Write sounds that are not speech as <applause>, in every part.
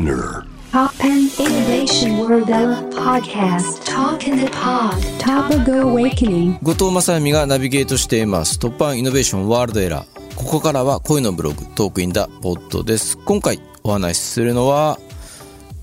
Spinner. Pop and Innovation World Podcast. Talk in the Pod. Topago Awakening. 後藤正美がナビゲートしています。突破イノベーションワールドエラーここからは恋のブログトークインダポッドです。今回お話しするのは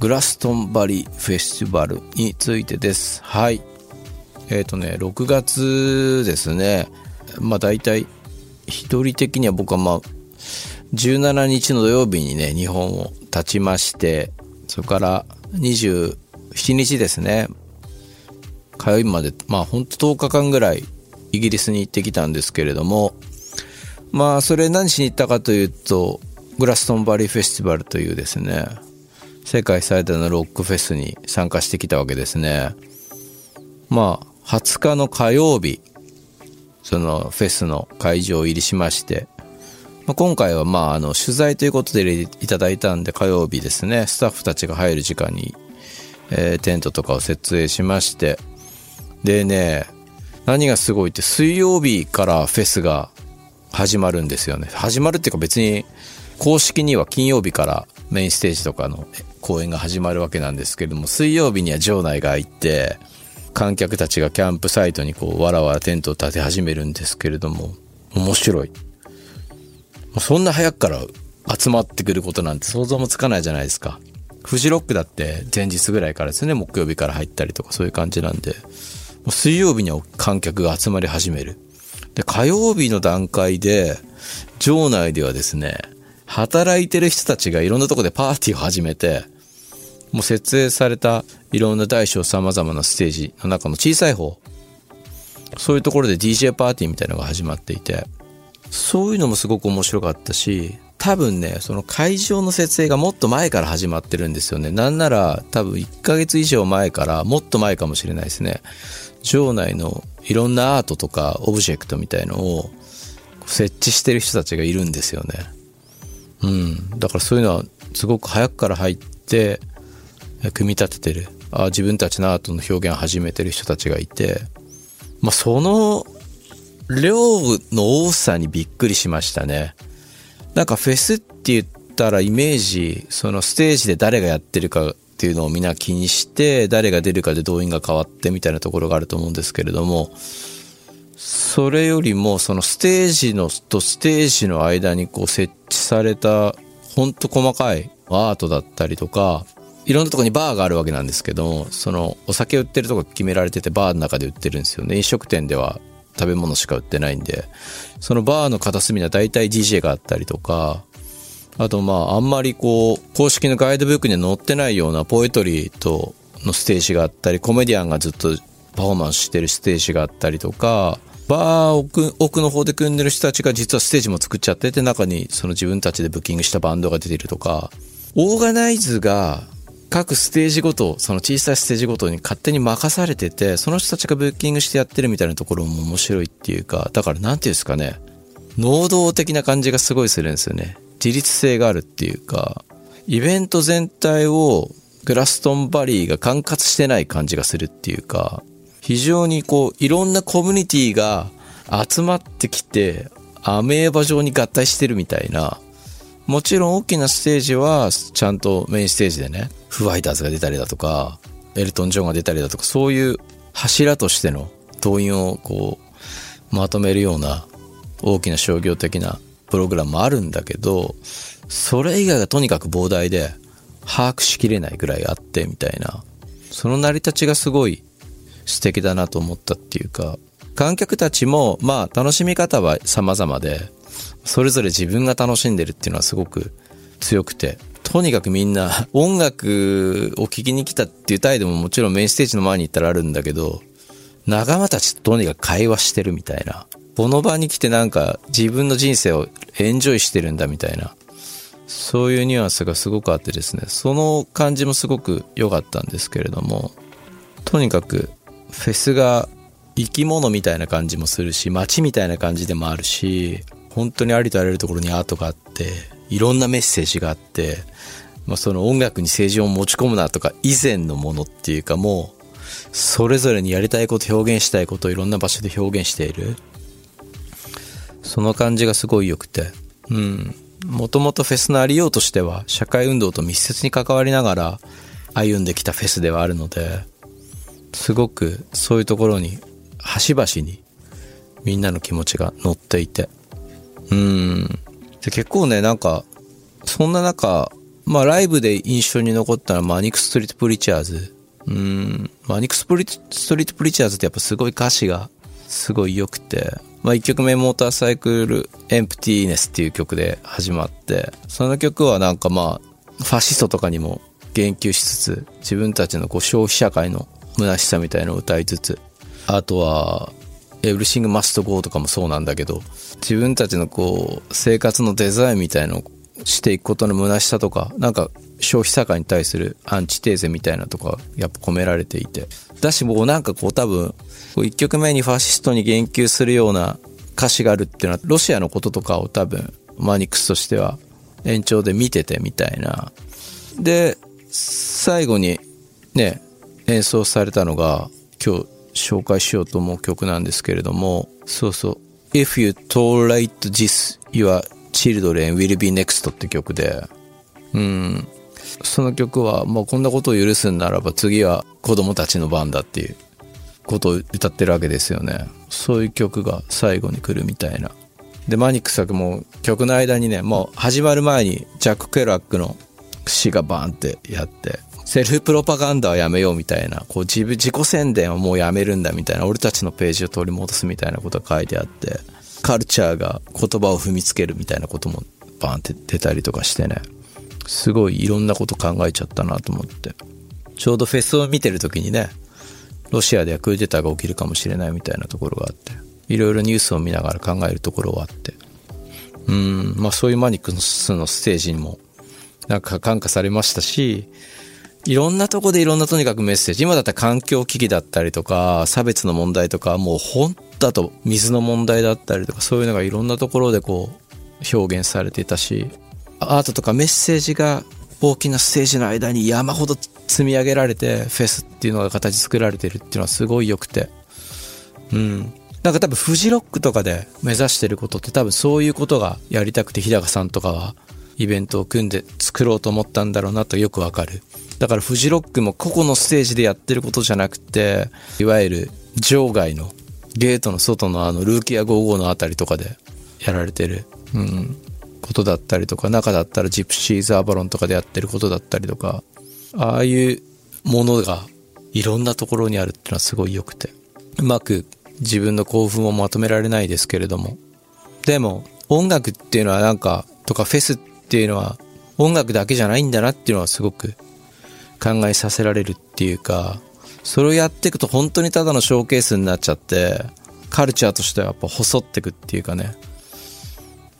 グラストンバリーフェスティバルについてです。はい。えっ、ー、とね6月ですね。まあ大体一人的には僕はまあ17日の土曜日にね日本を立ちましてそれから27日ですね。火曜日までまあほんと10日間ぐらいイギリスに行ってきたんですけれどもまあそれ何しに行ったかというとグラストンバリーフェスティバルというですね世界最大のロックフェスに参加してきたわけですね。まあ20日の火曜日そのフェスの会場入りしましてま、今回はまああの取材ということでいただいたんで火曜日ですねスタッフたちが入る時間に、えー、テントとかを設営しましてでね何がすごいって水曜日からフェスが始まるんですよね。始まるっていうか別に公式には金曜日からメインステージとかの公演が始まるわけなんですけれども水曜日には場内が入って観客たちがキャンプサイトにこうわらわらテントを立て始めるんですけれども面白い。そんな早くから集まってくることなんて想像もつかないじゃないですか。フジロックだって前日ぐらいからですね、木曜日から入ったりとかそういう感じなんで、もう水曜日には観客が集まり始める。で、火曜日の段階で、場内ではですね、働いてる人たちがいろんなとこでパーティーを始めて、もう設営されたいろんな大小様々なステージの中の小さい方、そういうところで DJ パーティーみたいなのが始まっていて、そういうのもすごく面白かったし、多分ね、その会場の設営がもっと前から始まってるんですよね。なんなら多分1ヶ月以上前からもっと前かもしれないですね。場内のいろんなアートとかオブジェクトみたいのを設置してる人たちがいるんですよね。うん。だからそういうのはすごく早くから入って組み立ててる。あ自分たちのアートの表現を始めてる人たちがいて、まあその量の多さにびっくりしましたね。なんかフェスって言ったらイメージ、そのステージで誰がやってるかっていうのをみんな気にして、誰が出るかで動員が変わってみたいなところがあると思うんですけれども、それよりもそのステージのとステージの間にこう設置されたほんと細かいアートだったりとか、いろんなとこにバーがあるわけなんですけどもそのお酒売ってるとこ決められててバーの中で売ってるんですよね。飲食店では食べ物しか売ってないんで、そのバーの片隅には大体 DJ があったりとか、あとまああんまりこう、公式のガイドブックには載ってないようなポエトリーとのステージがあったり、コメディアンがずっとパフォーマンスしてるステージがあったりとか、バー奥奥の方で組んでる人たちが実はステージも作っちゃってて中にその自分たちでブッキングしたバンドが出てるとか、オーガナイズが各ステージごと、その小さいステージごとに勝手に任されてて、その人たちがブッキングしてやってるみたいなところも面白いっていうか、だからなんていうんですかね、能動的な感じがすごいするんですよね。自立性があるっていうか、イベント全体をグラストンバリーが管轄してない感じがするっていうか、非常にこう、いろんなコミュニティが集まってきて、アメーバ状に合体してるみたいな、もちろん大きなステージはちゃんとメインステージでね、ファイターズが出たりだとか、エルトン・ジョンが出たりだとか、そういう柱としての動員をこう、まとめるような大きな商業的なプログラムもあるんだけど、それ以外がとにかく膨大で、把握しきれないぐらいあってみたいな、その成り立ちがすごい素敵だなと思ったっていうか、観客たちも、まあ楽しみ方は様々で、それぞれ自分が楽しんでるっていうのはすごく強くて、とにかくみんな <laughs> 音楽を聴きに来たっていう態度ももちろんメインステージの前に行ったらあるんだけど、仲間たちととにかく会話してるみたいな。この場に来てなんか自分の人生をエンジョイしてるんだみたいな。そういうニュアンスがすごくあってですね、その感じもすごく良かったんですけれども、とにかくフェスが生き物みたいな感じもするし、街みたいな感じでもあるし、本当にありとあらゆるところにアートがあって、いろんなメッセージがあって、まあ、その音楽に政治を持ち込むなとか以前のものっていうかもう、それぞれにやりたいこと表現したいことをいろんな場所で表現している。その感じがすごい良くて。うん。もともとフェスのありようとしては、社会運動と密接に関わりながら歩んできたフェスではあるので、すごくそういうところに、端々にみんなの気持ちが乗っていて。うん。で結構ね、なんか、そんな中、まあライブで印象に残ったのはマニックストリートプリチャーズ。うん。マニックストリートプリチャーズってやっぱすごい歌詞がすごい良くて、まあ1曲目モーターサイクルエンプティーネスっていう曲で始まって、その曲はなんかまあ、ファシストとかにも言及しつつ、自分たちのこう消費社会の虚しさみたいのを歌いつつ、あとは、 Everything Must Go とかもそうなんだけど、自分たちのこう、生活のデザインみたいのをしていくことの虚しさとか、なんか消費社会に対するアンチテーゼみたいなとか、やっぱ込められていて。だしもうなんかこう多分、一曲目にファシストに言及するような歌詞があるっていうのは、ロシアのこととかを多分、マニックスとしては延長で見ててみたいな。で、最後にね、演奏されたのが、今日紹介しようと思う曲なんですけれども、そうそう。If you tolerate this, your children will be next って曲で、うん。その曲は、もうこんなことを許すんならば次は子供たちの番だっていうことを歌ってるわけですよね。そういう曲が最後に来るみたいな。で、マニックスはも曲の間にね、もう始まる前にジャック・ケラックの詩がバーンってやって、セルフプロパガンダはやめようみたいな、こう自分、自己宣伝はもうやめるんだみたいな、俺たちのページを取り戻すみたいなことが書いてあって、カルチャーが言葉を踏みつけるみたいなこともバーンって出たりとかしてね、すごいいろんなこと考えちゃったなと思って。ちょうどフェスを見てる時にね、ロシアではクーデターが起きるかもしれないみたいなところがあって、いろいろニュースを見ながら考えるところはあって、うん、まあそういうマニックスのステージにもなんか感化されましたし、いろんなとこでいろんなとにかくメッセージ。今だったら環境危機だったりとか、差別の問題とか、もう本だと水の問題だったりとか、そういうのがいろんなところでこう表現されていたし、アートとかメッセージが大きなステージの間に山ほど積み上げられて、フェスっていうのが形作られてるっていうのはすごい良くて。うん。なんか多分フジロックとかで目指してることって多分そういうことがやりたくて日高さんとかはイベントを組んで作ろうと思ったんだろうなとよくわかる。だからフジロックも個々のステージでやってることじゃなくて、いわゆる場外のゲートの外のあのルーキア55のあたりとかでやられてる、うん、ことだったりとか、中だったらジプシーズ・アバロンとかでやってることだったりとか、ああいうものがいろんなところにあるっていうのはすごい良くて、うまく自分の興奮をまとめられないですけれども、でも音楽っていうのはなんか、とかフェスっっていうのは音楽だけじゃないんだなっていうのはすごく考えさせられるっていうか、それをやっていくと本当にただのショーケースになっちゃって、カルチャーとしてはやっぱ細っていくっていうかね、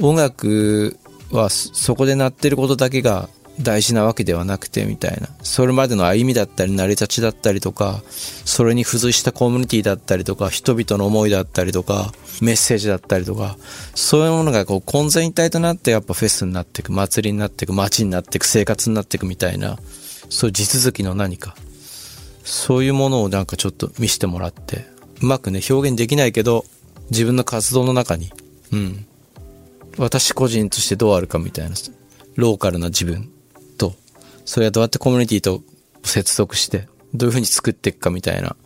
音楽はそこで鳴ってることだけが大事なわけではなくてみたいな。それまでの歩みだったり成り立ちだったりとか、それに付随したコミュニティだったりとか、人々の思いだったりとか、メッセージだったりとか、そういうものがこう混然一体となってやっぱフェスになっていく、祭りになっていく、街になっていく、生活になっていくみたいな、そういう地続きの何か。そういうものをなんかちょっと見せてもらって、うまくね、表現できないけど、自分の活動の中に、うん。私個人としてどうあるかみたいな、ローカルな自分それはどうやってコミュニティと接続して、どういう風に作っていくかみたいな。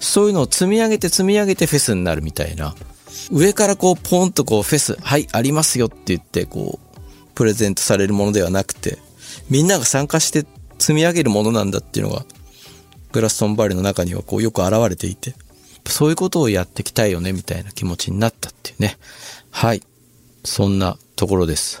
そういうのを積み上げて積み上げてフェスになるみたいな。上からこうポンとこうフェス、はい、ありますよって言ってこう、プレゼントされるものではなくて、みんなが参加して積み上げるものなんだっていうのが、グラストンバリの中にはこうよく現れていて、そういうことをやっていきたいよねみたいな気持ちになったっていうね。はい。そんなところです。